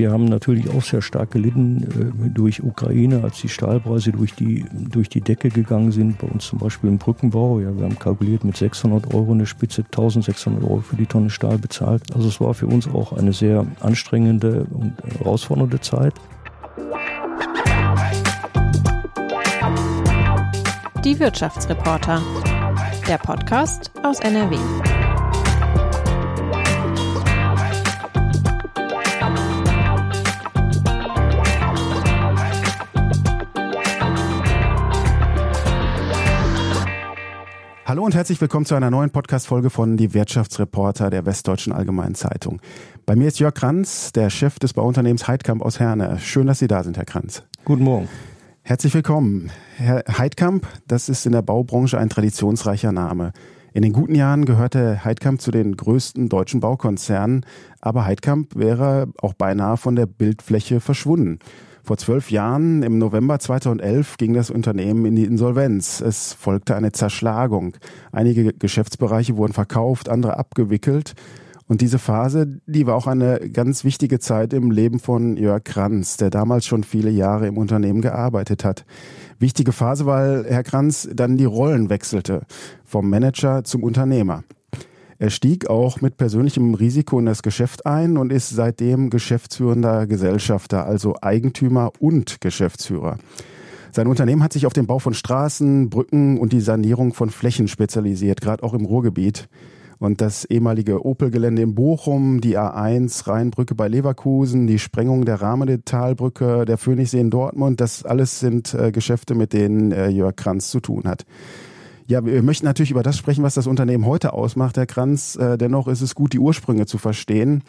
Wir haben natürlich auch sehr stark gelitten äh, durch Ukraine, als die Stahlpreise durch die, durch die Decke gegangen sind. Bei uns zum Beispiel im Brückenbau. Ja, wir haben kalkuliert mit 600 Euro eine Spitze, 1600 Euro für die Tonne Stahl bezahlt. Also es war für uns auch eine sehr anstrengende und herausfordernde Zeit. Die Wirtschaftsreporter. Der Podcast aus NRW. Hallo und herzlich willkommen zu einer neuen Podcast-Folge von Die Wirtschaftsreporter der Westdeutschen Allgemeinen Zeitung. Bei mir ist Jörg Kranz, der Chef des Bauunternehmens Heidkamp aus Herne. Schön, dass Sie da sind, Herr Kranz. Guten Morgen. Herzlich willkommen. Herr Heidkamp, das ist in der Baubranche ein traditionsreicher Name. In den guten Jahren gehörte Heidkamp zu den größten deutschen Baukonzernen, aber Heidkamp wäre auch beinahe von der Bildfläche verschwunden. Vor zwölf Jahren, im November 2011, ging das Unternehmen in die Insolvenz. Es folgte eine Zerschlagung. Einige Geschäftsbereiche wurden verkauft, andere abgewickelt. Und diese Phase, die war auch eine ganz wichtige Zeit im Leben von Jörg Kranz, der damals schon viele Jahre im Unternehmen gearbeitet hat. Wichtige Phase, weil Herr Kranz dann die Rollen wechselte, vom Manager zum Unternehmer. Er stieg auch mit persönlichem Risiko in das Geschäft ein und ist seitdem geschäftsführender Gesellschafter, also Eigentümer und Geschäftsführer. Sein Unternehmen hat sich auf den Bau von Straßen, Brücken und die Sanierung von Flächen spezialisiert, gerade auch im Ruhrgebiet. Und das ehemalige Opel-Gelände in Bochum, die A1 Rheinbrücke bei Leverkusen, die Sprengung der Rahmedetalbrücke, der Phoenixsee in Dortmund, das alles sind äh, Geschäfte, mit denen äh, Jörg Kranz zu tun hat. Ja, wir möchten natürlich über das sprechen, was das Unternehmen heute ausmacht, Herr Kranz. Äh, dennoch ist es gut, die Ursprünge zu verstehen.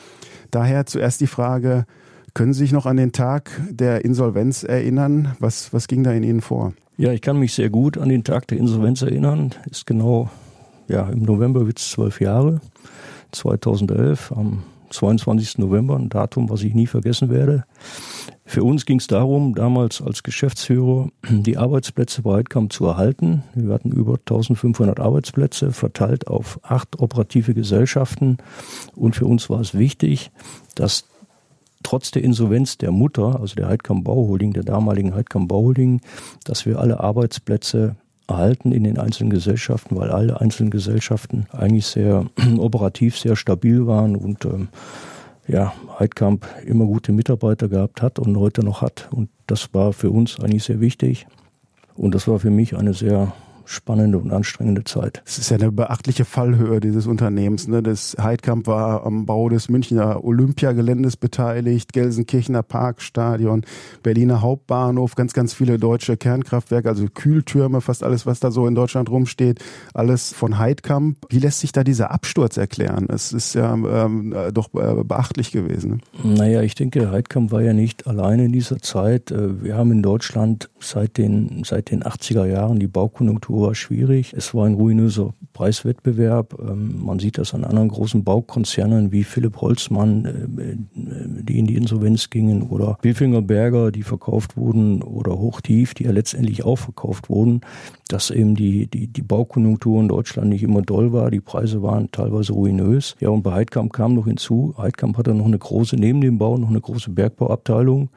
Daher zuerst die Frage, können Sie sich noch an den Tag der Insolvenz erinnern? Was, was ging da in Ihnen vor? Ja, ich kann mich sehr gut an den Tag der Insolvenz erinnern. Ist genau, ja, im November wird es zwölf Jahre. 2011, am 22. November, ein Datum, was ich nie vergessen werde. Für uns ging es darum, damals als Geschäftsführer die Arbeitsplätze bei Heidkamp zu erhalten. Wir hatten über 1500 Arbeitsplätze verteilt auf acht operative Gesellschaften. Und für uns war es wichtig, dass trotz der Insolvenz der Mutter, also der Heidkamp Bauholding, der damaligen Heidkamp Bauholding, dass wir alle Arbeitsplätze erhalten in den einzelnen Gesellschaften, weil alle einzelnen Gesellschaften eigentlich sehr operativ, sehr stabil waren und ähm, ja, Heidkamp immer gute Mitarbeiter gehabt hat und heute noch hat. Und das war für uns eigentlich sehr wichtig. Und das war für mich eine sehr spannende und anstrengende Zeit. Es ist ja eine beachtliche Fallhöhe dieses Unternehmens. Ne? Das Heidkamp war am Bau des Münchner Olympiageländes beteiligt, Gelsenkirchener Parkstadion, Berliner Hauptbahnhof, ganz, ganz viele deutsche Kernkraftwerke, also Kühltürme, fast alles, was da so in Deutschland rumsteht, alles von Heidkamp. Wie lässt sich da dieser Absturz erklären? Es ist ja ähm, doch äh, beachtlich gewesen. Ne? Naja, ich denke, Heidkamp war ja nicht alleine in dieser Zeit. Äh, wir haben in Deutschland seit den, seit den 80er Jahren die Baukonjunktur war schwierig. Es war ein ruinöser Preiswettbewerb. Ähm, man sieht das an anderen großen Baukonzernen wie Philipp Holzmann, äh, äh, die in die Insolvenz gingen, oder Bilfinger Berger, die verkauft wurden, oder Hochtief, die ja letztendlich auch verkauft wurden, dass eben die, die, die Baukonjunktur in Deutschland nicht immer doll war. Die Preise waren teilweise ruinös. Ja, und bei Heidkamp kam noch hinzu, Heidkamp hatte noch eine große, neben dem Bau noch eine große Bergbauabteilung.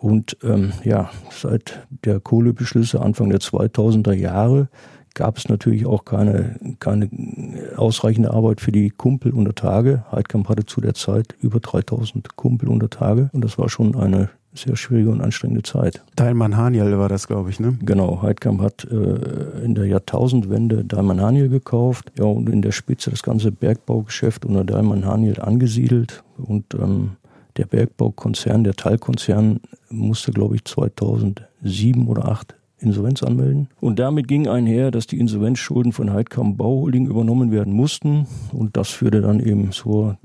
Und ähm, ja, seit der Kohlebeschlüsse Anfang der 2000er Jahre gab es natürlich auch keine, keine ausreichende Arbeit für die Kumpel unter Tage. Heidkamp hatte zu der Zeit über 3000 Kumpel unter Tage und das war schon eine sehr schwierige und anstrengende Zeit. Daimler Haniel war das, glaube ich, ne? Genau, Heidkamp hat äh, in der Jahrtausendwende Daimler Haniel gekauft ja, und in der Spitze das ganze Bergbaugeschäft unter Daimler Haniel angesiedelt und ähm, der Bergbaukonzern, der Teilkonzern, musste, glaube ich, 2007 oder 2008 Insolvenz anmelden. Und damit ging einher, dass die Insolvenzschulden von Heidkamp Bauholding übernommen werden mussten. Und das führte dann eben zur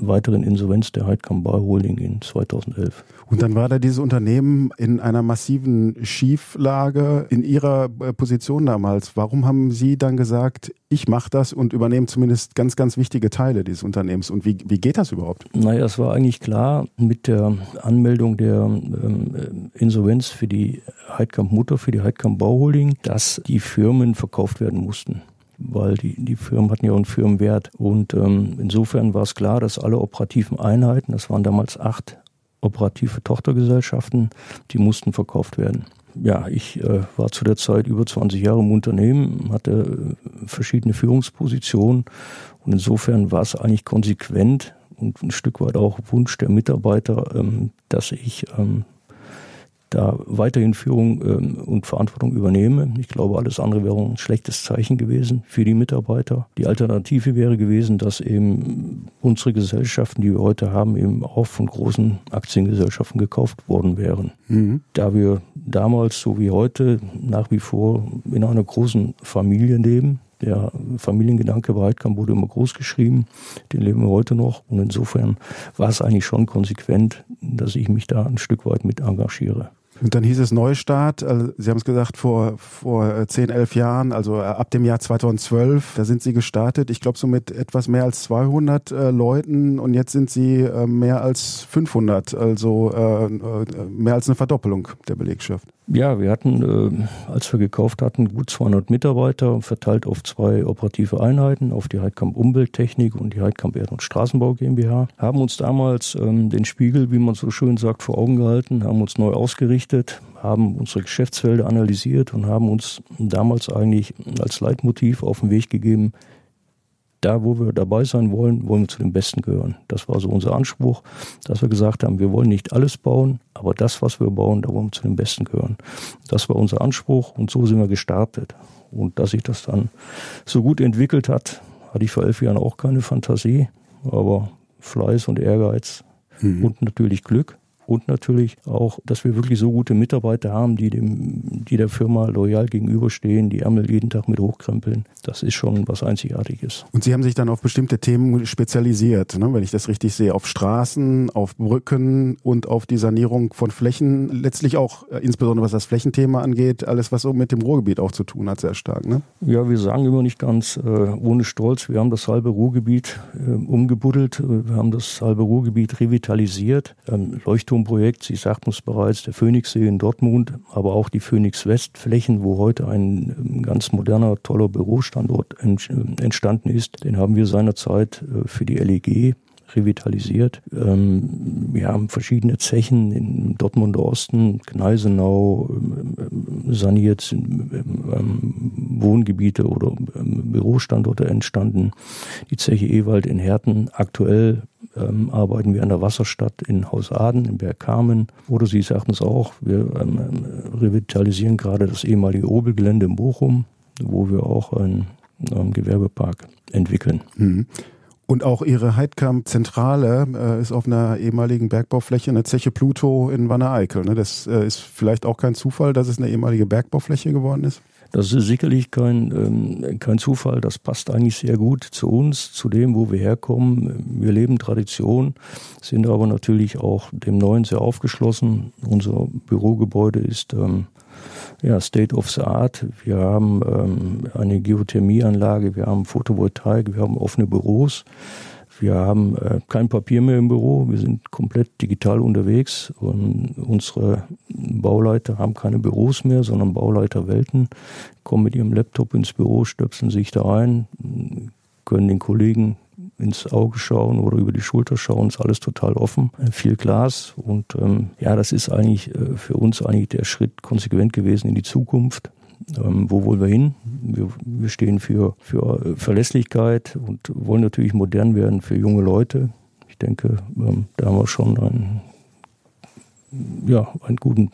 weiteren Insolvenz der Heidkamp Bauholding in 2011. Und dann war da dieses Unternehmen in einer massiven Schieflage in Ihrer äh, Position damals. Warum haben Sie dann gesagt, ich mache das und übernehme zumindest ganz, ganz wichtige Teile dieses Unternehmens? Und wie, wie geht das überhaupt? Naja, es war eigentlich klar mit der Anmeldung der ähm, Insolvenz für die Heidkamp Mutter, für die Heidkamp Bauholding, dass die Firmen verkauft werden mussten weil die, die Firmen hatten ja auch einen Firmenwert. Und ähm, insofern war es klar, dass alle operativen Einheiten, das waren damals acht operative Tochtergesellschaften, die mussten verkauft werden. Ja, ich äh, war zu der Zeit über 20 Jahre im Unternehmen, hatte äh, verschiedene Führungspositionen. Und insofern war es eigentlich konsequent und ein Stück weit auch Wunsch der Mitarbeiter, ähm, dass ich ähm, da weiterhin Führung ähm, und Verantwortung übernehme. Ich glaube, alles andere wäre ein schlechtes Zeichen gewesen für die Mitarbeiter. Die Alternative wäre gewesen, dass eben unsere Gesellschaften, die wir heute haben, eben auch von großen Aktiengesellschaften gekauft worden wären. Mhm. Da wir damals, so wie heute, nach wie vor in einer großen Familie leben, der Familiengedanke bei Heidkamp wurde immer groß geschrieben, den leben wir heute noch. Und insofern war es eigentlich schon konsequent, dass ich mich da ein Stück weit mit engagiere. Und dann hieß es Neustart, also Sie haben es gesagt, vor, vor 10, äh, 11 Jahren, also äh, ab dem Jahr 2012, da sind Sie gestartet. Ich glaube so mit etwas mehr als 200 äh, Leuten und jetzt sind Sie äh, mehr als 500, also äh, äh, mehr als eine Verdoppelung der Belegschaft. Ja, wir hatten, äh, als wir gekauft hatten, gut 200 Mitarbeiter verteilt auf zwei operative Einheiten, auf die Heidkamp Umwelttechnik und die Heidkamp Erd- und Straßenbau GmbH. Haben uns damals ähm, den Spiegel, wie man so schön sagt, vor Augen gehalten, haben uns neu ausgerichtet, haben unsere Geschäftsfelder analysiert und haben uns damals eigentlich als Leitmotiv auf den Weg gegeben, da, wo wir dabei sein wollen, wollen wir zu den Besten gehören. Das war so unser Anspruch, dass wir gesagt haben, wir wollen nicht alles bauen, aber das, was wir bauen, da wollen wir zu den Besten gehören. Das war unser Anspruch und so sind wir gestartet. Und dass sich das dann so gut entwickelt hat, hatte ich vor elf Jahren auch keine Fantasie, aber Fleiß und Ehrgeiz mhm. und natürlich Glück und natürlich auch, dass wir wirklich so gute Mitarbeiter haben, die dem, die der Firma loyal gegenüberstehen, die Ärmel jeden Tag mit hochkrempeln. Das ist schon was Einzigartiges. Und Sie haben sich dann auf bestimmte Themen spezialisiert, ne? wenn ich das richtig sehe, auf Straßen, auf Brücken und auf die Sanierung von Flächen, letztlich auch äh, insbesondere was das Flächenthema angeht, alles was so mit dem Ruhrgebiet auch zu tun hat, sehr stark. Ne? Ja, wir sagen immer nicht ganz äh, ohne Stolz, wir haben das halbe Ruhrgebiet äh, umgebuddelt, wir haben das halbe Ruhrgebiet revitalisiert, ähm, Leuchtturm Projekt, Sie sagten es bereits, der Phoenixsee in Dortmund, aber auch die Phoenix West Flächen, wo heute ein ähm, ganz moderner, toller Bürostandort äh, entstanden ist, den haben wir seinerzeit äh, für die LEG revitalisiert. Ähm, wir haben verschiedene Zechen in Dortmunder Osten, Gneisenau ähm, saniert, Wohngebiete oder Bürostandorte entstanden. Die Zeche Ewald in Herten aktuell ähm, arbeiten wir an der Wasserstadt in Haus Aden, in Bergkamen. Oder Sie sagten es auch, wir ähm, revitalisieren gerade das ehemalige Obelgelände in Bochum, wo wir auch einen, einen Gewerbepark entwickeln. Mhm. Und auch Ihre Heidkamp-Zentrale äh, ist auf einer ehemaligen Bergbaufläche, eine Zeche Pluto in Wanne-Eickel. Ne? Das äh, ist vielleicht auch kein Zufall, dass es eine ehemalige Bergbaufläche geworden ist? Das ist sicherlich kein, ähm, kein Zufall. Das passt eigentlich sehr gut zu uns, zu dem, wo wir herkommen. Wir leben Tradition, sind aber natürlich auch dem Neuen sehr aufgeschlossen. Unser Bürogebäude ist ähm, ja, State of the Art. Wir haben ähm, eine Geothermieanlage, wir haben Photovoltaik, wir haben offene Büros. Wir haben äh, kein Papier mehr im Büro, wir sind komplett digital unterwegs und unsere Bauleiter haben keine Büros mehr, sondern Bauleiterwelten, kommen mit ihrem Laptop ins Büro, stöpseln sich da ein, können den Kollegen ins Auge schauen oder über die Schulter schauen, ist alles total offen, äh, viel Glas und ähm, ja, das ist eigentlich äh, für uns eigentlich der Schritt konsequent gewesen in die Zukunft. Ähm, wo wollen wir hin? Wir, wir stehen für, für äh, Verlässlichkeit und wollen natürlich modern werden für junge Leute. Ich denke, ähm, da haben wir schon einen, ja, einen guten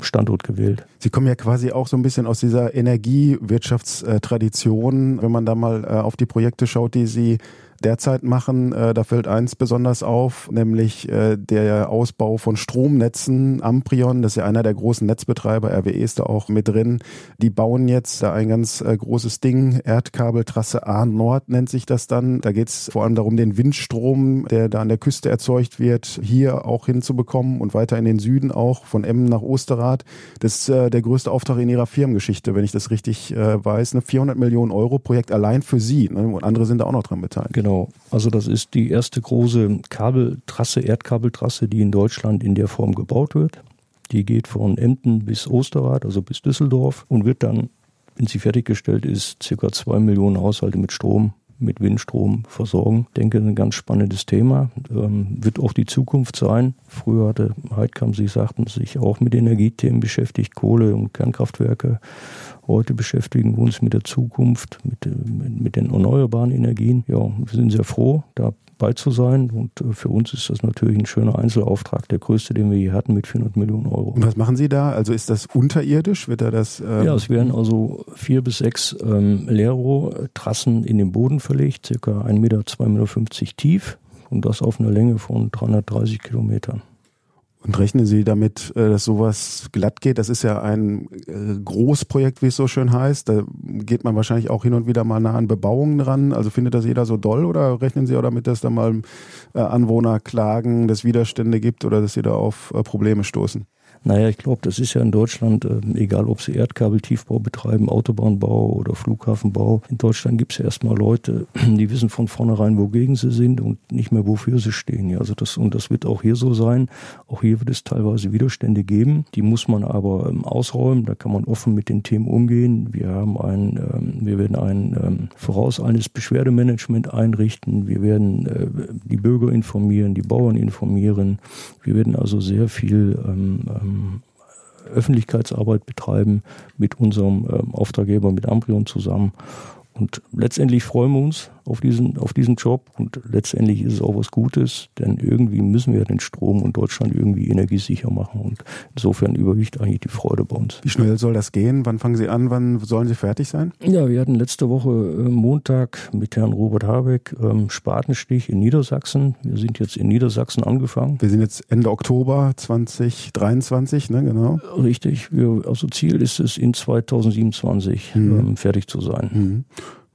Standort gewählt. Sie kommen ja quasi auch so ein bisschen aus dieser Energiewirtschaftstradition, wenn man da mal äh, auf die Projekte schaut, die Sie derzeit machen. Äh, da fällt eins besonders auf, nämlich äh, der Ausbau von Stromnetzen. Amprion, das ist ja einer der großen Netzbetreiber, RWE ist da auch mit drin. Die bauen jetzt da ein ganz äh, großes Ding, Erdkabeltrasse A Nord nennt sich das dann. Da geht es vor allem darum, den Windstrom, der da an der Küste erzeugt wird, hier auch hinzubekommen und weiter in den Süden auch, von Emmen nach Osterrad. Das ist äh, der größte Auftrag in ihrer Firmengeschichte, wenn ich das richtig äh, weiß. Eine 400 Millionen Euro Projekt allein für sie. Ne? Und andere sind da auch noch dran beteiligt. Genau. Genau. Also das ist die erste große Kabeltrasse, Erdkabeltrasse, die in Deutschland in der Form gebaut wird. Die geht von Emden bis Osterrad, also bis Düsseldorf und wird dann, wenn sie fertiggestellt ist, circa zwei Millionen Haushalte mit Strom mit Windstrom versorgen. Ich denke, ein ganz spannendes Thema. Ähm, wird auch die Zukunft sein. Früher hatte Heidkamp, Sie sagten, sich auch mit Energiethemen beschäftigt, Kohle und Kernkraftwerke. Heute beschäftigen wir uns mit der Zukunft, mit, mit, mit den erneuerbaren Energien. Ja, wir sind sehr froh, da bei zu sein. Und äh, für uns ist das natürlich ein schöner Einzelauftrag, der größte, den wir hier hatten, mit 400 Millionen Euro. Und was machen Sie da? Also ist das unterirdisch? Wird da das? Ähm ja, es werden also vier bis sechs ähm, Leerrohrtrassen in den Boden verlegt, circa 1 Meter, 2,50 Meter tief und das auf einer Länge von 330 Kilometern. Und rechnen Sie damit, äh, dass sowas glatt geht? Das ist ja ein äh, Großprojekt, wie es so schön heißt. Da geht man wahrscheinlich auch hin und wieder mal nah an Bebauungen dran. Also findet das jeder so doll oder rechnen Sie auch damit, dass da mal äh, Anwohner klagen, dass Widerstände gibt oder dass Sie da auf Probleme stoßen? Naja, ich glaube, das ist ja in Deutschland, äh, egal ob sie Erdkabeltiefbau betreiben, Autobahnbau oder Flughafenbau. In Deutschland gibt es ja erstmal Leute, die wissen von vornherein, wogegen sie sind und nicht mehr wofür sie stehen. Ja, also das, und das wird auch hier so sein. Auch hier wird es teilweise Widerstände geben. Die muss man aber ähm, ausräumen. Da kann man offen mit den Themen umgehen. Wir haben ein, ähm, wir werden ein ähm, vorauseilendes Beschwerdemanagement einrichten. Wir werden äh, die Bürger informieren, die Bauern informieren. Wir werden also sehr viel ähm, ähm Öffentlichkeitsarbeit betreiben mit unserem ähm, Auftraggeber, mit Amprion zusammen. Und letztendlich freuen wir uns, auf diesen, auf diesen Job und letztendlich ist es auch was Gutes, denn irgendwie müssen wir den Strom und Deutschland irgendwie energiesicher machen und insofern überwiegt eigentlich die Freude bei uns. Wie schnell soll das gehen? Wann fangen Sie an? Wann sollen Sie fertig sein? Ja, wir hatten letzte Woche äh, Montag mit Herrn Robert Habeck ähm, Spatenstich in Niedersachsen. Wir sind jetzt in Niedersachsen angefangen. Wir sind jetzt Ende Oktober 2023, ne, genau. Richtig. Wir, also Ziel ist es, in 2027 mhm. ähm, fertig zu sein. Mhm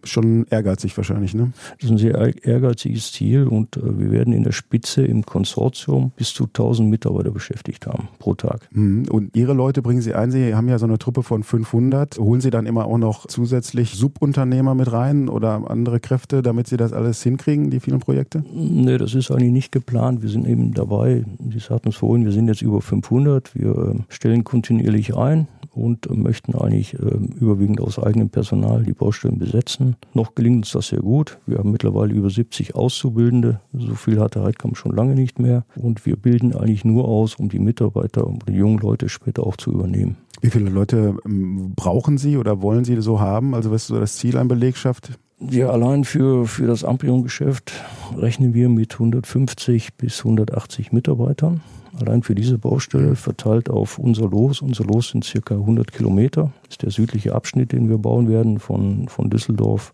schon ehrgeizig wahrscheinlich, ne? Das ist ein sehr ehrgeiziges Ziel und äh, wir werden in der Spitze im Konsortium bis zu 1000 Mitarbeiter beschäftigt haben pro Tag. Mhm. Und Ihre Leute bringen Sie ein, Sie haben ja so eine Truppe von 500. Holen Sie dann immer auch noch zusätzlich Subunternehmer mit rein oder andere Kräfte, damit Sie das alles hinkriegen, die vielen Projekte? Nee, das ist eigentlich nicht geplant. Wir sind eben dabei. Sie sagten es vorhin, wir sind jetzt über 500. Wir äh, stellen kontinuierlich ein und möchten eigentlich äh, überwiegend aus eigenem Personal die Baustellen besetzen. Noch gelingt uns das sehr gut. Wir haben mittlerweile über 70 Auszubildende. So viel hatte Heidkamp schon lange nicht mehr. Und wir bilden eigentlich nur aus, um die Mitarbeiter und die jungen Leute später auch zu übernehmen. Wie viele Leute ähm, brauchen Sie oder wollen Sie so haben? Also was ist so das Ziel an Belegschaft? Ja, allein für, für das Amprion-Geschäft rechnen wir mit 150 bis 180 Mitarbeitern. Allein für diese Baustelle verteilt auf unser Los. Unser Los sind circa 100 Kilometer. Das ist der südliche Abschnitt, den wir bauen werden, von, von Düsseldorf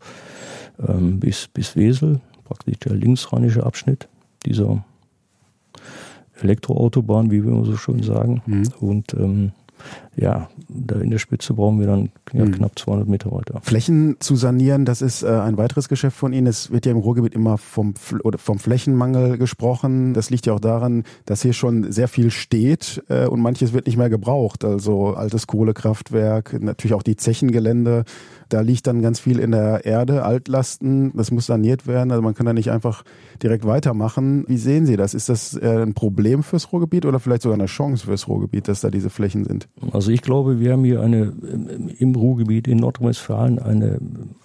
ähm, bis, bis Wesel. Praktisch der linksrheinische Abschnitt dieser Elektroautobahn, wie wir immer so schön sagen. Mhm. Und ähm, ja, da in der Spitze brauchen wir dann ja, mhm. knapp 200 Meter weiter. Flächen zu sanieren, das ist äh, ein weiteres Geschäft von Ihnen. Es wird ja im Ruhrgebiet immer vom, oder vom Flächenmangel gesprochen. Das liegt ja auch daran, dass hier schon sehr viel steht äh, und manches wird nicht mehr gebraucht. Also altes Kohlekraftwerk, natürlich auch die Zechengelände da liegt dann ganz viel in der Erde, Altlasten, das muss saniert werden. Also man kann da nicht einfach direkt weitermachen. Wie sehen Sie das? Ist das ein Problem fürs Ruhrgebiet oder vielleicht sogar eine Chance fürs Ruhrgebiet, dass da diese Flächen sind? Also ich glaube, wir haben hier eine im Ruhrgebiet in Nordrhein-Westfalen eine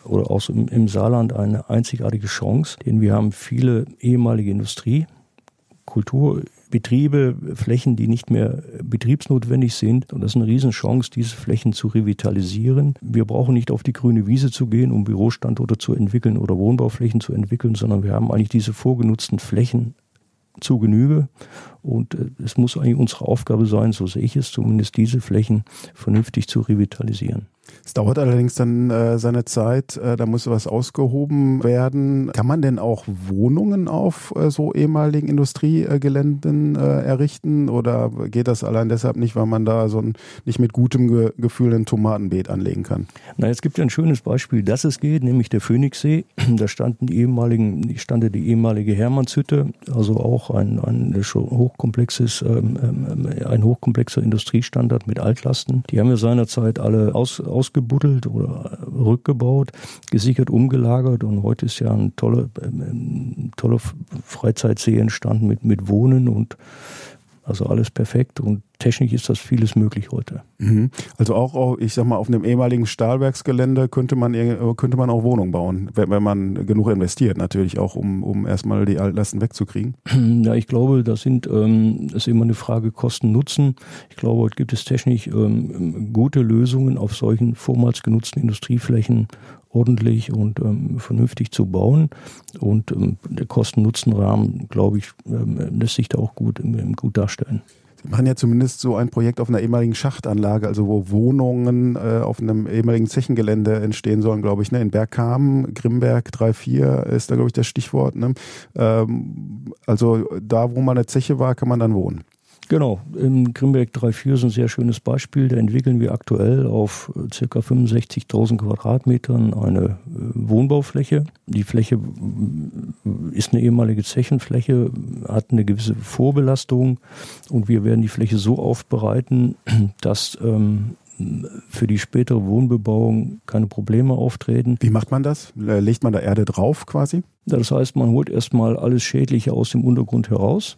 oder auch im, im Saarland eine einzigartige Chance, denn wir haben viele ehemalige Industrie, Kultur, Betriebe, Flächen, die nicht mehr betriebsnotwendig sind. Und das ist eine Riesenchance, diese Flächen zu revitalisieren. Wir brauchen nicht auf die grüne Wiese zu gehen, um Bürostandorte zu entwickeln oder Wohnbauflächen zu entwickeln, sondern wir haben eigentlich diese vorgenutzten Flächen zu Genüge. Und äh, es muss eigentlich unsere Aufgabe sein, so sehe ich es zumindest, diese Flächen vernünftig zu revitalisieren. Es dauert allerdings dann äh, seine Zeit, äh, da muss was ausgehoben werden. Kann man denn auch Wohnungen auf äh, so ehemaligen Industriegeländen äh, errichten oder geht das allein deshalb nicht, weil man da so ein nicht mit gutem Ge Gefühl ein Tomatenbeet anlegen kann? Na, es gibt ja ein schönes Beispiel, dass es geht, nämlich der Phoenixsee. Da standen die ehemaligen, stand die ehemalige Hermannshütte, also auch ein, ein hochkomplexes, ähm, ähm, ein hochkomplexer Industriestandard mit Altlasten. Die haben wir seinerzeit alle aus, ausgebuddelt oder rückgebaut, gesichert, umgelagert. Und heute ist ja ein toller, ähm, toller Freizeitsee entstanden mit, mit Wohnen und Also alles perfekt und technisch ist das vieles möglich heute. Mhm. Also auch, ich sag mal, auf einem ehemaligen Stahlwerksgelände könnte man, könnte man auch Wohnungen bauen, wenn, wenn man genug investiert, natürlich auch, um, um erstmal die Altlasten wegzukriegen. Ja, ich glaube, das sind, ähm, das ist immer eine Frage Kosten-Nutzen. Ich glaube, heute gibt es technisch ähm, gute Lösungen auf solchen vormals genutzten Industrieflächen ordentlich und ähm, vernünftig zu bauen. Und ähm, der Kosten-Nutzen-Rahmen, glaube ich, ähm, lässt sich da auch gut, ähm, gut darstellen. Sie machen ja zumindest so ein Projekt auf einer ehemaligen Schachtanlage, also wo Wohnungen äh, auf einem ehemaligen Zechengelände entstehen sollen, glaube ich. Ne? In Bergkamen, Grimberg 3-4 ist da, glaube ich, das Stichwort. Ne? Ähm, also da, wo mal eine Zeche war, kann man dann wohnen. Genau, im Grimberg 3.4 ist ein sehr schönes Beispiel. Da entwickeln wir aktuell auf äh, ca. 65.000 Quadratmetern eine äh, Wohnbaufläche. Die Fläche ist eine ehemalige Zechenfläche, hat eine gewisse Vorbelastung und wir werden die Fläche so aufbereiten, dass ähm, für die spätere Wohnbebauung keine Probleme auftreten. Wie macht man das? Legt man da Erde drauf quasi? Das heißt, man holt erstmal alles Schädliche aus dem Untergrund heraus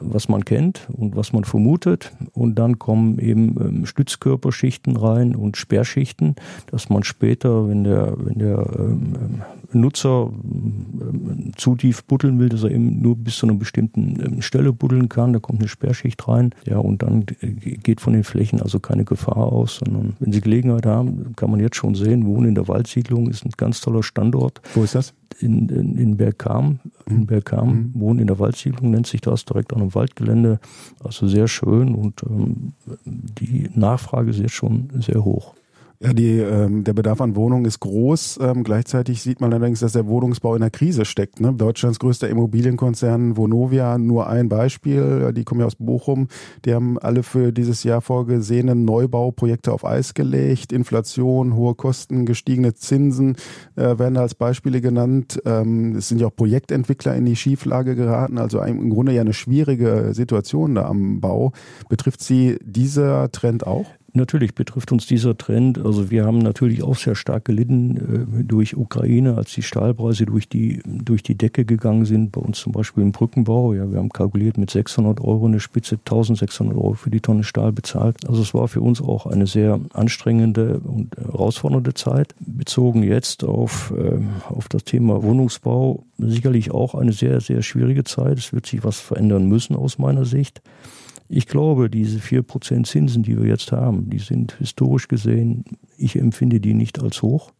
was man kennt und was man vermutet. Und dann kommen eben ähm, Stützkörperschichten rein und Sperrschichten, dass man später, wenn der, wenn der ähm, Nutzer ähm, zu tief buddeln will, dass er eben nur bis zu einer bestimmten ähm, Stelle buddeln kann, da kommt eine Sperrschicht rein. Ja, und dann geht von den Flächen also keine Gefahr aus, sondern wenn Sie Gelegenheit haben, kann man jetzt schon sehen, Wohnen in der Waldsiedlung ist ein ganz toller Standort. Wo ist das? In, in, in Bergkam. In mhm. Bergkam, mhm. Wohnen in der Waldsiedlung nennt sich das, direkt an einem Waldgelände. Also sehr schön und ähm, die Nachfrage ist jetzt schon sehr hoch. Ja, die, ähm, der Bedarf an Wohnungen ist groß. Ähm, gleichzeitig sieht man allerdings, dass der Wohnungsbau in der Krise steckt. Ne? Deutschlands größter Immobilienkonzern Vonovia, nur ein Beispiel. Die kommen ja aus Bochum. Die haben alle für dieses Jahr vorgesehenen Neubauprojekte auf Eis gelegt. Inflation, hohe Kosten, gestiegene Zinsen äh, werden da als Beispiele genannt. Ähm, es sind ja auch Projektentwickler in die Schieflage geraten. Also im Grunde ja eine schwierige Situation da am Bau. Betrifft Sie dieser Trend auch? Natürlich betrifft uns dieser Trend. Also wir haben natürlich auch sehr stark gelitten äh, durch Ukraine, als die Stahlpreise durch die, durch die Decke gegangen sind. Bei uns zum Beispiel im Brückenbau. Ja, wir haben kalkuliert mit 600 Euro eine Spitze, 1600 Euro für die Tonne Stahl bezahlt. Also es war für uns auch eine sehr anstrengende und herausfordernde Zeit. Bezogen jetzt auf, äh, auf das Thema Wohnungsbau sicherlich auch eine sehr, sehr schwierige Zeit. Es wird sich was verändern müssen aus meiner Sicht. Ich glaube, diese vier Prozent Zinsen, die wir jetzt haben, die sind historisch gesehen, ich empfinde die nicht als hoch.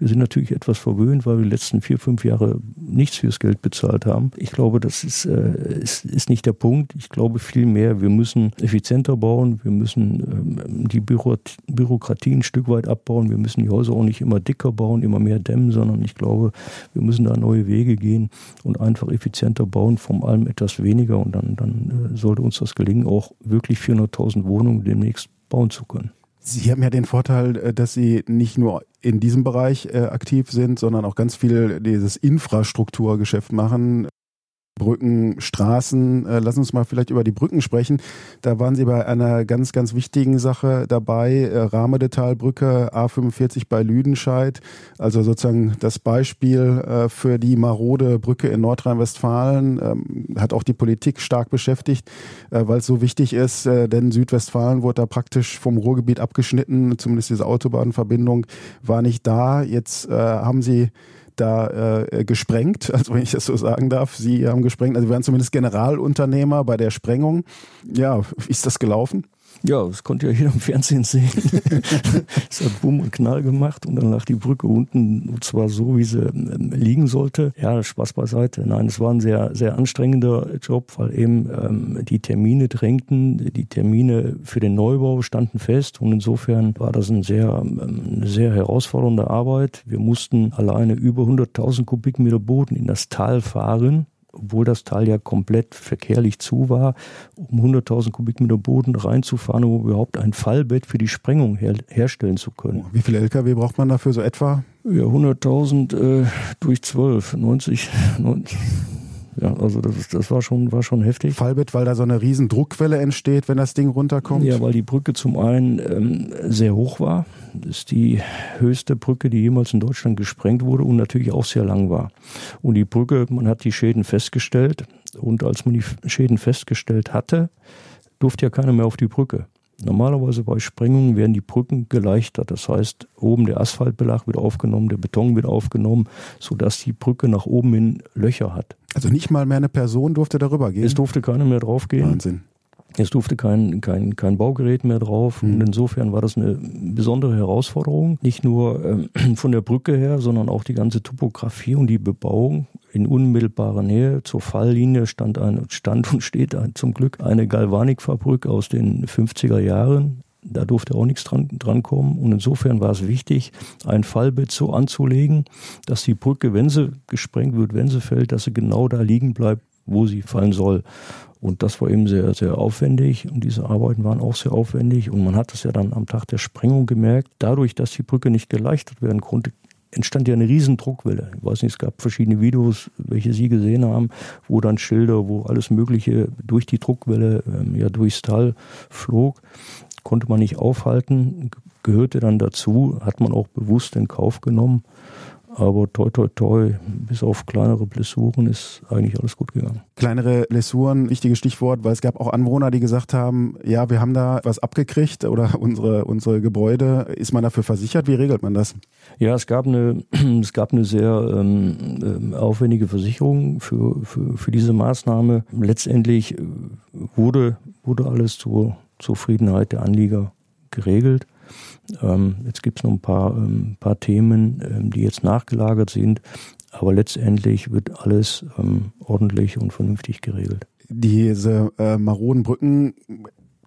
Wir sind natürlich etwas verwöhnt, weil wir die letzten vier, fünf Jahre nichts fürs Geld bezahlt haben. Ich glaube, das ist, äh, ist, ist nicht der Punkt. Ich glaube vielmehr, wir müssen effizienter bauen, wir müssen ähm, die Bürokratie ein Stück weit abbauen, wir müssen die Häuser auch nicht immer dicker bauen, immer mehr dämmen, sondern ich glaube, wir müssen da neue Wege gehen und einfach effizienter bauen, vor allem etwas weniger und dann, dann äh, sollte uns das gelingen, auch wirklich 400.000 Wohnungen demnächst bauen zu können. Sie haben ja den Vorteil, äh, dass Sie nicht nur in diesem Bereich äh, aktiv sind, sondern auch ganz viel dieses Infrastrukturgeschäft machen. Brücken, Straßen. Äh, lass uns mal vielleicht über die Brücken sprechen. Da waren Sie bei einer ganz, ganz wichtigen Sache dabei. Äh, Rahmedetalbrücke A45 bei Lüdenscheid. Also sozusagen das Beispiel äh, für die marode Brücke in Nordrhein-Westfalen. Ähm, hat auch die Politik stark beschäftigt, äh, weil es so wichtig ist. Äh, denn Südwestfalen wurde da praktisch vom Ruhrgebiet abgeschnitten. Zumindest diese Autobahnverbindung war nicht da. Jetzt äh, haben Sie da äh, gesprengt, also wenn ich das so sagen darf. Sie haben gesprengt, also Sie waren zumindest Generalunternehmer bei der Sprengung. Ja, wie ist das gelaufen? Ja, das konnte ja jeder im Fernsehen sehen. es hat Bumm und Knall gemacht und dann lag die Brücke unten und zwar so, wie sie ähm, liegen sollte. Ja, Spaß beiseite. Nein, es war ein sehr, sehr anstrengender Job, weil eben ähm, die Termine drängten. Die Termine für den Neubau standen fest und insofern war das ein sehr, ähm, eine sehr herausfordernde Arbeit. Wir mussten alleine über 100.000 Kubikmeter Boden in das Tal fahren obwohl das Tal ja komplett verkehrlich zu war, um 100.000 Kubikmeter Boden reinzufahren, um überhaupt ein Fallbett für die Sprengung her herstellen zu können. Wie viele Lkw braucht man dafür so etwa? Ja, 100.000 äh, durch 12, 90, 90 Ja, also das, das war, schon, war schon heftig. Fallbett, weil da so eine riesen Druckwelle entsteht, wenn das Ding runterkommt? Ja, weil die Brücke zum einen ähm, sehr hoch war. Das ist die höchste Brücke, die jemals in Deutschland gesprengt wurde und natürlich auch sehr lang war. Und die Brücke, man hat die Schäden festgestellt und als man die Schäden festgestellt hatte, durfte ja keiner mehr auf die Brücke. Normalerweise bei Sprengungen werden die Brücken geleichtert. Das heißt, oben der Asphaltbelag wird aufgenommen, der Beton wird aufgenommen, sodass die Brücke nach oben hin Löcher hat. Also nicht mal mehr eine Person durfte darüber gehen? Es durfte keiner mehr drauf gehen. Wahnsinn. Es durfte kein, kein, kein Baugerät mehr drauf. Mhm. Und insofern war das eine besondere Herausforderung. Nicht nur ähm, von der Brücke her, sondern auch die ganze Topografie und die Bebauung. In unmittelbarer Nähe zur Falllinie stand, ein, stand und steht ein, zum Glück eine Galvanikfabrik aus den 50er Jahren. Da durfte auch nichts dran, dran kommen. Und insofern war es wichtig, ein Fallbett so anzulegen, dass die Brücke, wenn sie gesprengt wird, wenn sie fällt, dass sie genau da liegen bleibt, wo sie fallen soll. Und das war eben sehr, sehr aufwendig und diese Arbeiten waren auch sehr aufwendig und man hat es ja dann am Tag der Sprengung gemerkt, dadurch, dass die Brücke nicht geleichtet werden konnte, entstand ja eine riesen Druckwelle. Ich weiß nicht, es gab verschiedene Videos, welche Sie gesehen haben, wo dann Schilder, wo alles Mögliche durch die Druckwelle ähm, ja durchs Tal flog, konnte man nicht aufhalten, gehörte dann dazu, hat man auch bewusst in Kauf genommen. Aber toi, toi, toi, bis auf kleinere Blessuren ist eigentlich alles gut gegangen. Kleinere Blessuren, wichtiges Stichwort, weil es gab auch Anwohner, die gesagt haben, ja, wir haben da was abgekriegt oder unsere, unsere Gebäude. Ist man dafür versichert? Wie regelt man das? Ja, es gab eine, es gab eine sehr ähm, ähm, aufwendige Versicherung für, für, für diese Maßnahme. Letztendlich äh, wurde, wurde alles zur Zufriedenheit der Anlieger geregelt. Ähm, jetzt gibt es noch ein paar, ähm, paar Themen, ähm, die jetzt nachgelagert sind, aber letztendlich wird alles ähm, ordentlich und vernünftig geregelt. Diese äh, maroden Brücken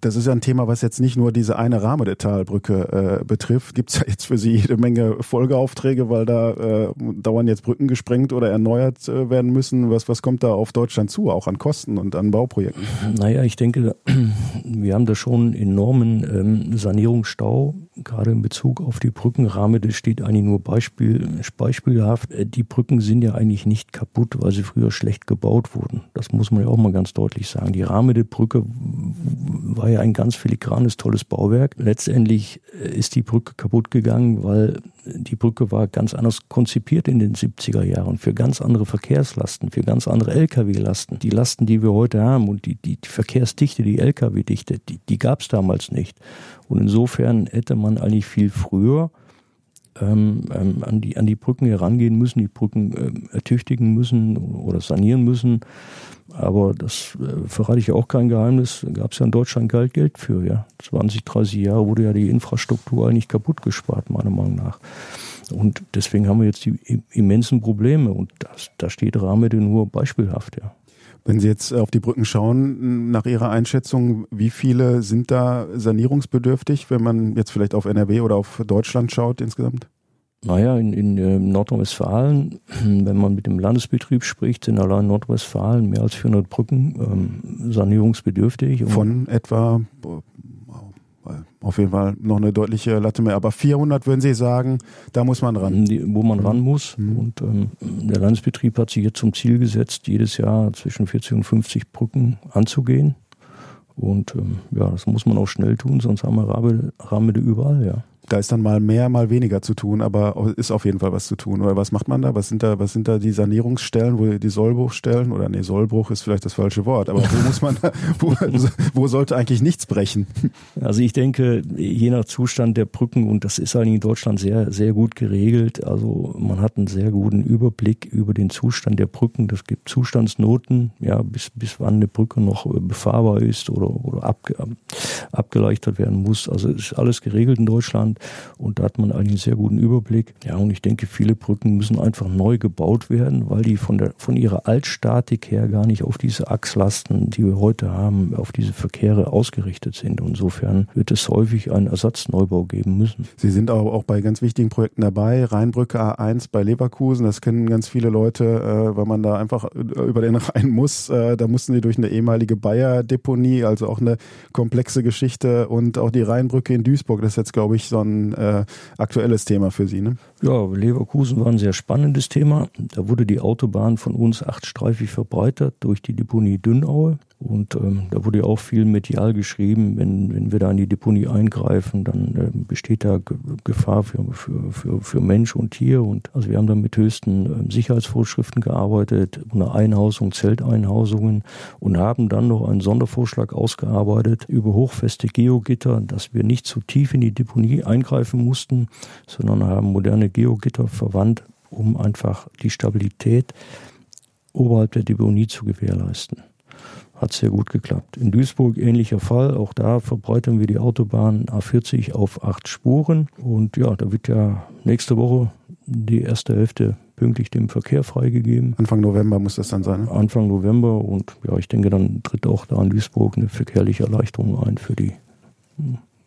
das ist ja ein Thema, was jetzt nicht nur diese eine Rahme der Talbrücke äh, betrifft. Gibt es ja jetzt für Sie jede Menge Folgeaufträge, weil da äh, dauernd jetzt Brücken gesprengt oder erneuert äh, werden müssen. Was, was kommt da auf Deutschland zu, auch an Kosten und an Bauprojekten? Naja, ich denke, wir haben da schon enormen ähm, Sanierungsstau, gerade in Bezug auf die Brückenrahme. Das steht eigentlich nur Beispiel, beispielhaft. Äh, die Brücken sind ja eigentlich nicht kaputt, weil sie früher schlecht gebaut wurden. Das muss man ja auch mal ganz deutlich sagen. Die Rahme der Brücke war ja ein ganz filigranes, tolles Bauwerk. Letztendlich äh, ist die Brücke kaputt gegangen, weil die Brücke war ganz anders konzipiert in den 70er Jahren für ganz andere Verkehrslasten, für ganz andere Lkw-Lasten. Die Lasten, die wir heute haben und die, die, die Verkehrsdichte, die Lkw-Dichte, die, die gab es damals nicht. Und insofern hätte man eigentlich viel früher ähm, ähm, an, die, an die Brücken herangehen müssen, die Brücken ähm, ertüchtigen müssen oder sanieren müssen. Aber das äh, verrate ich auch kein Geheimnis. Gab es ja in Deutschland Geld, Geld für. Ja. 20, 30 Jahre wurde ja die Infrastruktur eigentlich kaputt gespart, meiner Meinung nach. Und deswegen haben wir jetzt die immensen Probleme. Und da steht Rahmede nur beispielhaft, ja. Wenn Sie jetzt auf die Brücken schauen, nach Ihrer Einschätzung, wie viele sind da sanierungsbedürftig, wenn man jetzt vielleicht auf NRW oder auf Deutschland schaut insgesamt? Naja, in, in äh, Nordrhein-Westfalen, wenn man mit dem Landesbetrieb spricht, sind allein Nordrhein-Westfalen mehr als 400 Brücken ähm, sanierungsbedürftig. Von etwa, auf jeden Fall noch eine deutliche Latte mehr, aber 400 würden Sie sagen, da muss man ran. Wo man ran muss. Mhm. Und ähm, der Landesbetrieb hat sich jetzt zum Ziel gesetzt, jedes Jahr zwischen 40 und 50 Brücken anzugehen. Und ähm, ja, das muss man auch schnell tun, sonst haben wir Rahmede überall, ja. Da ist dann mal mehr, mal weniger zu tun, aber ist auf jeden Fall was zu tun. Oder was macht man da? Was sind da, was sind da die Sanierungsstellen, wo die Sollbruchstellen? Oder nee, Sollbruch ist vielleicht das falsche Wort, aber wo muss man, wo, wo sollte eigentlich nichts brechen? Also ich denke, je nach Zustand der Brücken, und das ist eigentlich in Deutschland sehr, sehr gut geregelt. Also man hat einen sehr guten Überblick über den Zustand der Brücken. Das gibt Zustandsnoten, ja, bis, bis wann eine Brücke noch befahrbar ist oder, oder abge, abgeleichtert werden muss. Also es ist alles geregelt in Deutschland. Und da hat man eigentlich einen sehr guten Überblick. Ja, und ich denke, viele Brücken müssen einfach neu gebaut werden, weil die von, der, von ihrer Altstatik her gar nicht auf diese Achslasten, die wir heute haben, auf diese Verkehre ausgerichtet sind. Insofern wird es häufig einen Ersatzneubau geben müssen. Sie sind auch, auch bei ganz wichtigen Projekten dabei. Rheinbrücke A1 bei Leverkusen, das kennen ganz viele Leute, äh, weil man da einfach über den Rhein muss. Äh, da mussten sie durch eine ehemalige Bayer-Deponie, also auch eine komplexe Geschichte. Und auch die Rheinbrücke in Duisburg, das ist jetzt, glaube ich, so ein äh, aktuelles Thema für Sie. Ne? Ja, Leverkusen war ein sehr spannendes Thema. Da wurde die Autobahn von uns achtstreifig verbreitert durch die Deponie Dünnaue. Und ähm, da wurde auch viel medial geschrieben, wenn, wenn wir da in die Deponie eingreifen, dann äh, besteht da Gefahr für, für, für, für Mensch und Tier. Und also wir haben dann mit höchsten äh, Sicherheitsvorschriften gearbeitet, ohne Einhausung, Zelteinhausungen und haben dann noch einen Sondervorschlag ausgearbeitet über hochfeste Geogitter, dass wir nicht zu tief in die Deponie eingreifen mussten, sondern haben moderne Geogitter verwandt, um einfach die Stabilität oberhalb der Deponie zu gewährleisten hat sehr gut geklappt. In Duisburg ähnlicher Fall. Auch da verbreitern wir die Autobahn A40 auf acht Spuren. Und ja, da wird ja nächste Woche die erste Hälfte pünktlich dem Verkehr freigegeben. Anfang November muss das dann sein. Ne? Anfang November und ja, ich denke, dann tritt auch da in Duisburg eine verkehrliche Erleichterung ein für die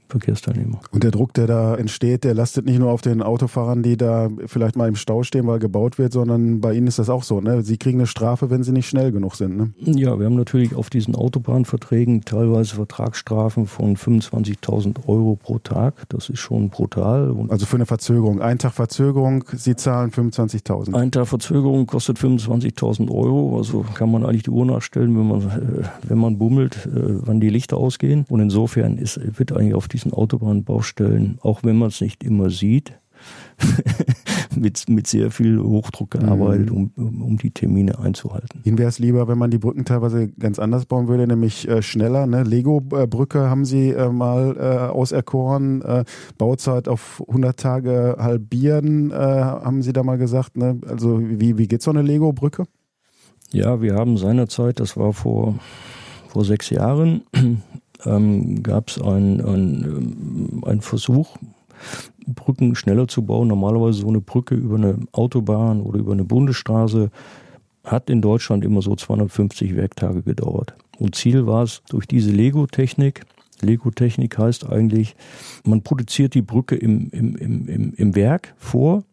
Verkehrsteilnehmer. Und der Druck, der da entsteht, der lastet nicht nur auf den Autofahrern, die da vielleicht mal im Stau stehen, weil gebaut wird, sondern bei Ihnen ist das auch so. Ne? Sie kriegen eine Strafe, wenn sie nicht schnell genug sind. Ne? Ja, wir haben natürlich auf diesen Autobahnverträgen teilweise Vertragsstrafen von 25.000 Euro pro Tag. Das ist schon brutal. Und also für eine Verzögerung. Ein Tag Verzögerung, Sie zahlen 25.000. Ein Tag Verzögerung kostet 25.000 Euro. Also kann man eigentlich die Uhr nachstellen, wenn man, äh, wenn man bummelt, äh, wann die Lichter ausgehen. Und insofern ist, wird eigentlich auf die diesen Autobahnbaustellen, auch wenn man es nicht immer sieht, mit, mit sehr viel Hochdruck gearbeitet, mhm. um, um die Termine einzuhalten. Ihnen wäre es lieber, wenn man die Brücken teilweise ganz anders bauen würde, nämlich äh, schneller. Ne? Lego-Brücke haben Sie äh, mal äh, auserkoren, äh, Bauzeit auf 100 Tage halbieren, äh, haben Sie da mal gesagt. Ne? Also wie, wie geht so eine Lego-Brücke? Ja, wir haben seinerzeit, das war vor, vor sechs Jahren, ähm, gab es einen ein Versuch, Brücken schneller zu bauen. Normalerweise so eine Brücke über eine Autobahn oder über eine Bundesstraße hat in Deutschland immer so 250 Werktage gedauert. Und Ziel war es, durch diese Lego-Technik, Lego-Technik heißt eigentlich, man produziert die Brücke im, im, im, im Werk vor,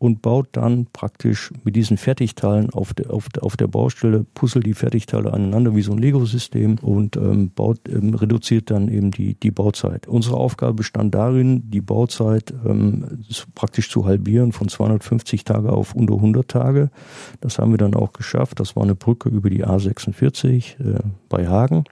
und baut dann praktisch mit diesen Fertigteilen auf der, auf, auf der Baustelle, puzzelt die Fertigteile aneinander wie so ein Lego-System und ähm, baut, ähm, reduziert dann eben die, die Bauzeit. Unsere Aufgabe bestand darin, die Bauzeit ähm, praktisch zu halbieren von 250 Tage auf unter 100 Tage. Das haben wir dann auch geschafft. Das war eine Brücke über die A46 äh, bei Hagen.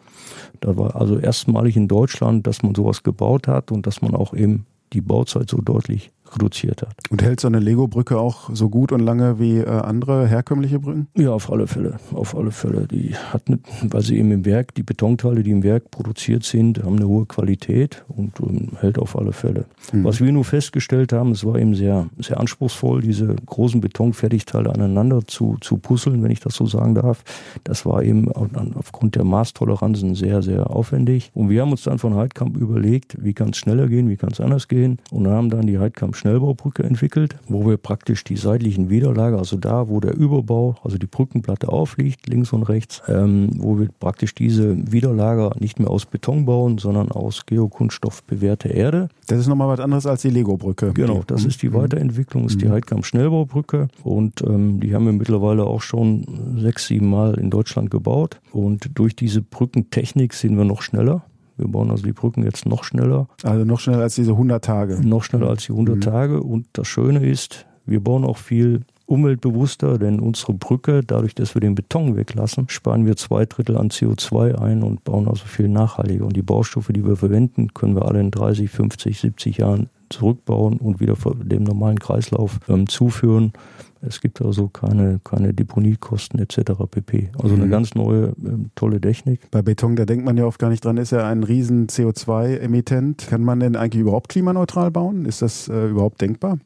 Da war also erstmalig in Deutschland, dass man sowas gebaut hat und dass man auch eben die Bauzeit so deutlich reduziert hat. Und hält so eine Lego-Brücke auch so gut und lange wie äh, andere herkömmliche Brücken? Ja, auf alle Fälle. Auf alle Fälle. Die hat, weil sie eben im Werk, die Betonteile, die im Werk produziert sind, haben eine hohe Qualität und, und hält auf alle Fälle. Mhm. Was wir nur festgestellt haben, es war eben sehr, sehr anspruchsvoll, diese großen Betonfertigteile aneinander zu, zu puzzeln, wenn ich das so sagen darf. Das war eben aufgrund der Maßtoleranzen sehr, sehr aufwendig. Und wir haben uns dann von Heidkamp überlegt, wie kann es schneller gehen, wie kann es anders gehen und haben dann die Heidkamp Schnellbaubrücke entwickelt, wo wir praktisch die seitlichen Widerlager, also da, wo der Überbau, also die Brückenplatte aufliegt, links und rechts, ähm, wo wir praktisch diese Widerlager nicht mehr aus Beton bauen, sondern aus Geokunststoff bewährte Erde. Das ist nochmal was anderes als die Lego-Brücke. Genau, das ist die mhm. Weiterentwicklung, ist die mhm. Heidkamp Schnellbaubrücke und ähm, die haben wir mittlerweile auch schon sechs, sieben Mal in Deutschland gebaut und durch diese Brückentechnik sind wir noch schneller. Wir bauen also die Brücken jetzt noch schneller. Also noch schneller als diese 100 Tage. Noch schneller als die 100 mhm. Tage. Und das Schöne ist, wir bauen auch viel umweltbewusster, denn unsere Brücke, dadurch, dass wir den Beton weglassen, sparen wir zwei Drittel an CO2 ein und bauen also viel nachhaltiger. Und die Baustoffe, die wir verwenden, können wir alle in 30, 50, 70 Jahren zurückbauen und wieder dem normalen Kreislauf ähm, zuführen. Es gibt also keine, keine Deponiekosten etc. pp. Also mhm. eine ganz neue, ähm, tolle Technik. Bei Beton, da denkt man ja oft gar nicht dran, ist ja ein riesen CO2-Emittent. Kann man denn eigentlich überhaupt klimaneutral bauen? Ist das äh, überhaupt denkbar?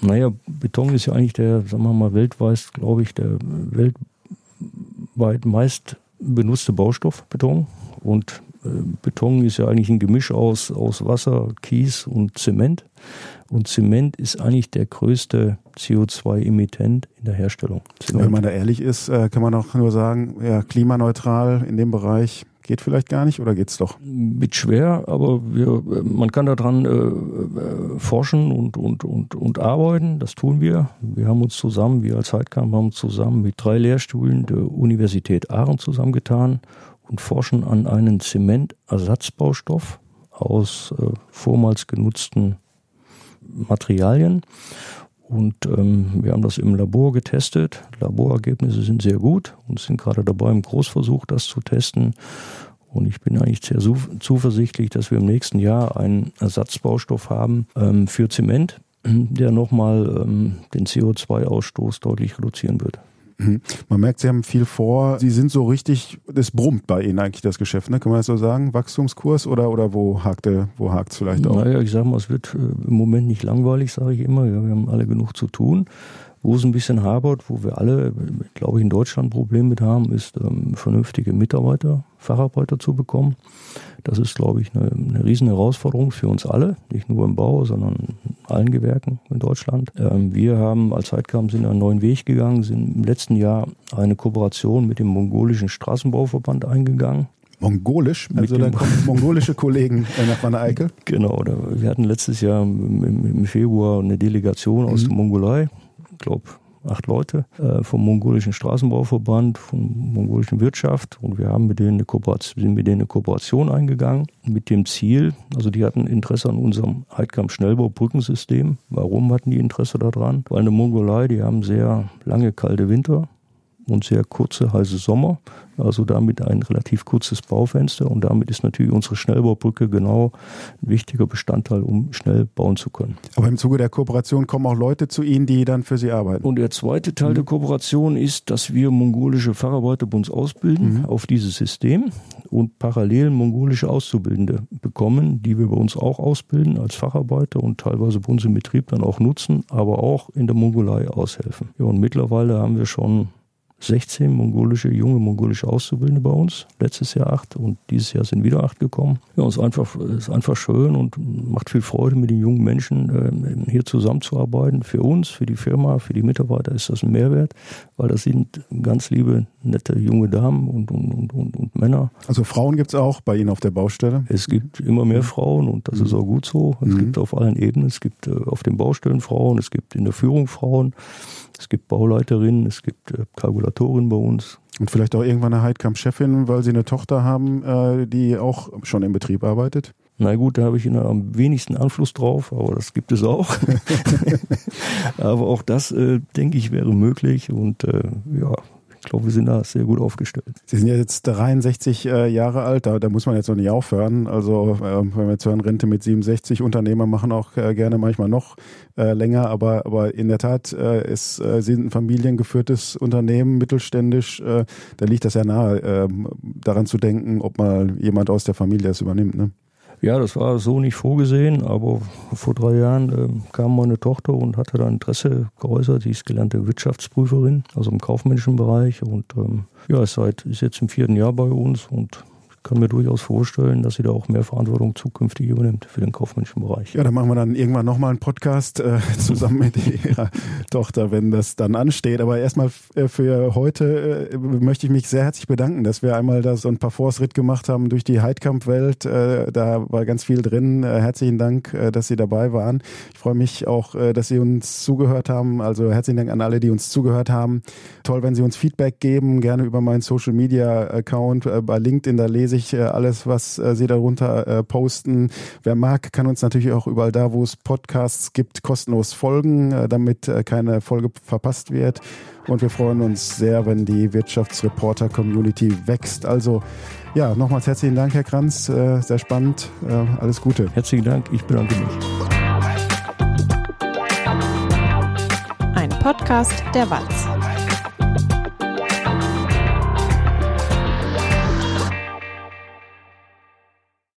Naja, Beton ist ja eigentlich der, sagen wir mal, weltweit, glaube ich, der weltweit meist benutzte Baustoff, Beton. Und äh, Beton ist ja eigentlich ein Gemisch aus, aus Wasser, Kies und Zement. Und Zement ist eigentlich der größte CO2-Emittent in der Herstellung. Zement. Wenn man da ehrlich ist, äh, kann man auch nur sagen, ja, klimaneutral in dem Bereich geht vielleicht gar nicht oder geht's doch? Mit schwer, aber wir, man kann daran äh, äh, forschen und, und, und, und arbeiten. Das tun wir. Wir haben uns zusammen, wir als Heidkamp haben uns zusammen mit drei Lehrstühlen der Universität Aachen zusammengetan und forschen an einem Zementersatzbaustoff aus äh, vormals genutzten Materialien. Und ähm, wir haben das im Labor getestet. Laborergebnisse sind sehr gut und sind gerade dabei, im Großversuch das zu testen. Und ich bin eigentlich sehr zuversichtlich, dass wir im nächsten Jahr einen Ersatzbaustoff haben ähm, für Zement, der nochmal ähm, den CO2-Ausstoß deutlich reduzieren wird. Mhm. Man merkt, Sie haben viel vor. Sie sind so richtig, das brummt bei Ihnen eigentlich das Geschäft, ne? Kann man das so sagen? Wachstumskurs oder, oder wo hakt wo vielleicht auch? Naja, ich sage mal, es wird äh, im Moment nicht langweilig, sage ich immer. Ja, wir haben alle genug zu tun. Wo es ein bisschen habert, wo wir alle, glaube ich, in Deutschland ein Problem mit haben, ist ähm, vernünftige Mitarbeiter, Facharbeiter zu bekommen. Das ist, glaube ich, eine, eine riesen Herausforderung für uns alle, nicht nur im Bau, sondern in allen Gewerken in Deutschland. Ähm, wir haben als Zeitkamp sind einen neuen Weg gegangen, sind im letzten Jahr eine Kooperation mit dem mongolischen Straßenbauverband eingegangen. Mongolisch? Also dann kommen mongolische Kollegen nach Wanne Eickel? Genau, wir hatten letztes Jahr im, im Februar eine Delegation aus mhm. der Mongolei glaube, acht Leute äh, vom mongolischen Straßenbauverband, vom mongolischen Wirtschaft und wir haben mit denen eine Kooperation, sind mit denen eine Kooperation eingegangen mit dem Ziel, also die hatten Interesse an unserem Heidkamp-Schnellbau-Brückensystem. Warum hatten die Interesse daran? Weil in der Mongolei, die haben sehr lange kalte Winter und sehr kurze heiße Sommer. Also damit ein relativ kurzes Baufenster und damit ist natürlich unsere Schnellbaubrücke genau ein wichtiger Bestandteil, um schnell bauen zu können. Aber im Zuge der Kooperation kommen auch Leute zu Ihnen, die dann für Sie arbeiten. Und der zweite Teil mhm. der Kooperation ist, dass wir mongolische Facharbeiter bei uns ausbilden mhm. auf dieses System und parallel mongolische Auszubildende bekommen, die wir bei uns auch ausbilden als Facharbeiter und teilweise bei uns im Betrieb dann auch nutzen, aber auch in der Mongolei aushelfen. Ja, und mittlerweile haben wir schon 16 mongolische, junge mongolische Auszubildende bei uns. Letztes Jahr acht und dieses Jahr sind wieder acht gekommen. Ja, es ist einfach, ist einfach schön und macht viel Freude, mit den jungen Menschen äh, hier zusammenzuarbeiten. Für uns, für die Firma, für die Mitarbeiter ist das ein Mehrwert, weil das sind ganz liebe, nette junge Damen und, und, und, und Männer. Also Frauen gibt es auch bei Ihnen auf der Baustelle? Es gibt immer mehr Frauen und das mhm. ist auch gut so. Es mhm. gibt auf allen Ebenen, es gibt äh, auf den Baustellen Frauen, es gibt in der Führung Frauen. Es gibt Bauleiterinnen, es gibt äh, Kalkulatorinnen bei uns. Und vielleicht auch irgendwann eine Heidkamp-Chefin, weil Sie eine Tochter haben, äh, die auch schon im Betrieb arbeitet? Na gut, da habe ich am wenigsten Einfluss drauf, aber das gibt es auch. aber auch das, äh, denke ich, wäre möglich und äh, ja, glaube, wir sind da sehr gut aufgestellt. Sie sind ja jetzt 63 äh, Jahre alt, da, da, muss man jetzt noch nicht aufhören. Also äh, wenn wir jetzt hören, Rente mit 67, Unternehmer machen auch äh, gerne manchmal noch äh, länger, aber, aber in der Tat äh, ist, äh, sind ein familiengeführtes Unternehmen, mittelständisch, da liegt das ja nahe, ähm, daran zu denken, ob mal jemand aus der Familie das übernimmt. Ne? Ja, das war so nicht vorgesehen, aber vor drei Jahren äh, kam meine Tochter und hatte da Interesse geäußert. Sie ist gelernte Wirtschaftsprüferin, also im kaufmännischen Bereich und ähm, ja, ist, seit, ist jetzt im vierten Jahr bei uns und kann mir durchaus vorstellen, dass sie da auch mehr Verantwortung zukünftig übernimmt für den kaufmännischen Bereich. Ja, dann machen wir dann irgendwann nochmal einen Podcast äh, zusammen mit ihrer Tochter, wenn das dann ansteht. Aber erstmal äh, für heute äh, möchte ich mich sehr herzlich bedanken, dass wir einmal da so ein paar Ritt gemacht haben durch die Heidkamp-Welt. Äh, da war ganz viel drin. Äh, herzlichen Dank, äh, dass Sie dabei waren. Ich freue mich auch, dass Sie uns zugehört haben. Also herzlichen Dank an alle, die uns zugehört haben. Toll, wenn Sie uns Feedback geben, gerne über meinen Social-Media-Account bei LinkedIn. Da lese ich äh, alles, was äh, Sie darunter äh, posten. Wer mag, kann uns natürlich auch überall da, wo es Podcasts gibt, kostenlos folgen, damit keine Folge verpasst wird. Und wir freuen uns sehr, wenn die Wirtschaftsreporter-Community wächst. Also ja, nochmals herzlichen Dank, Herr Kranz. Sehr spannend. Alles Gute. Herzlichen Dank. Ich bedanke mich. Ein Podcast der Walz.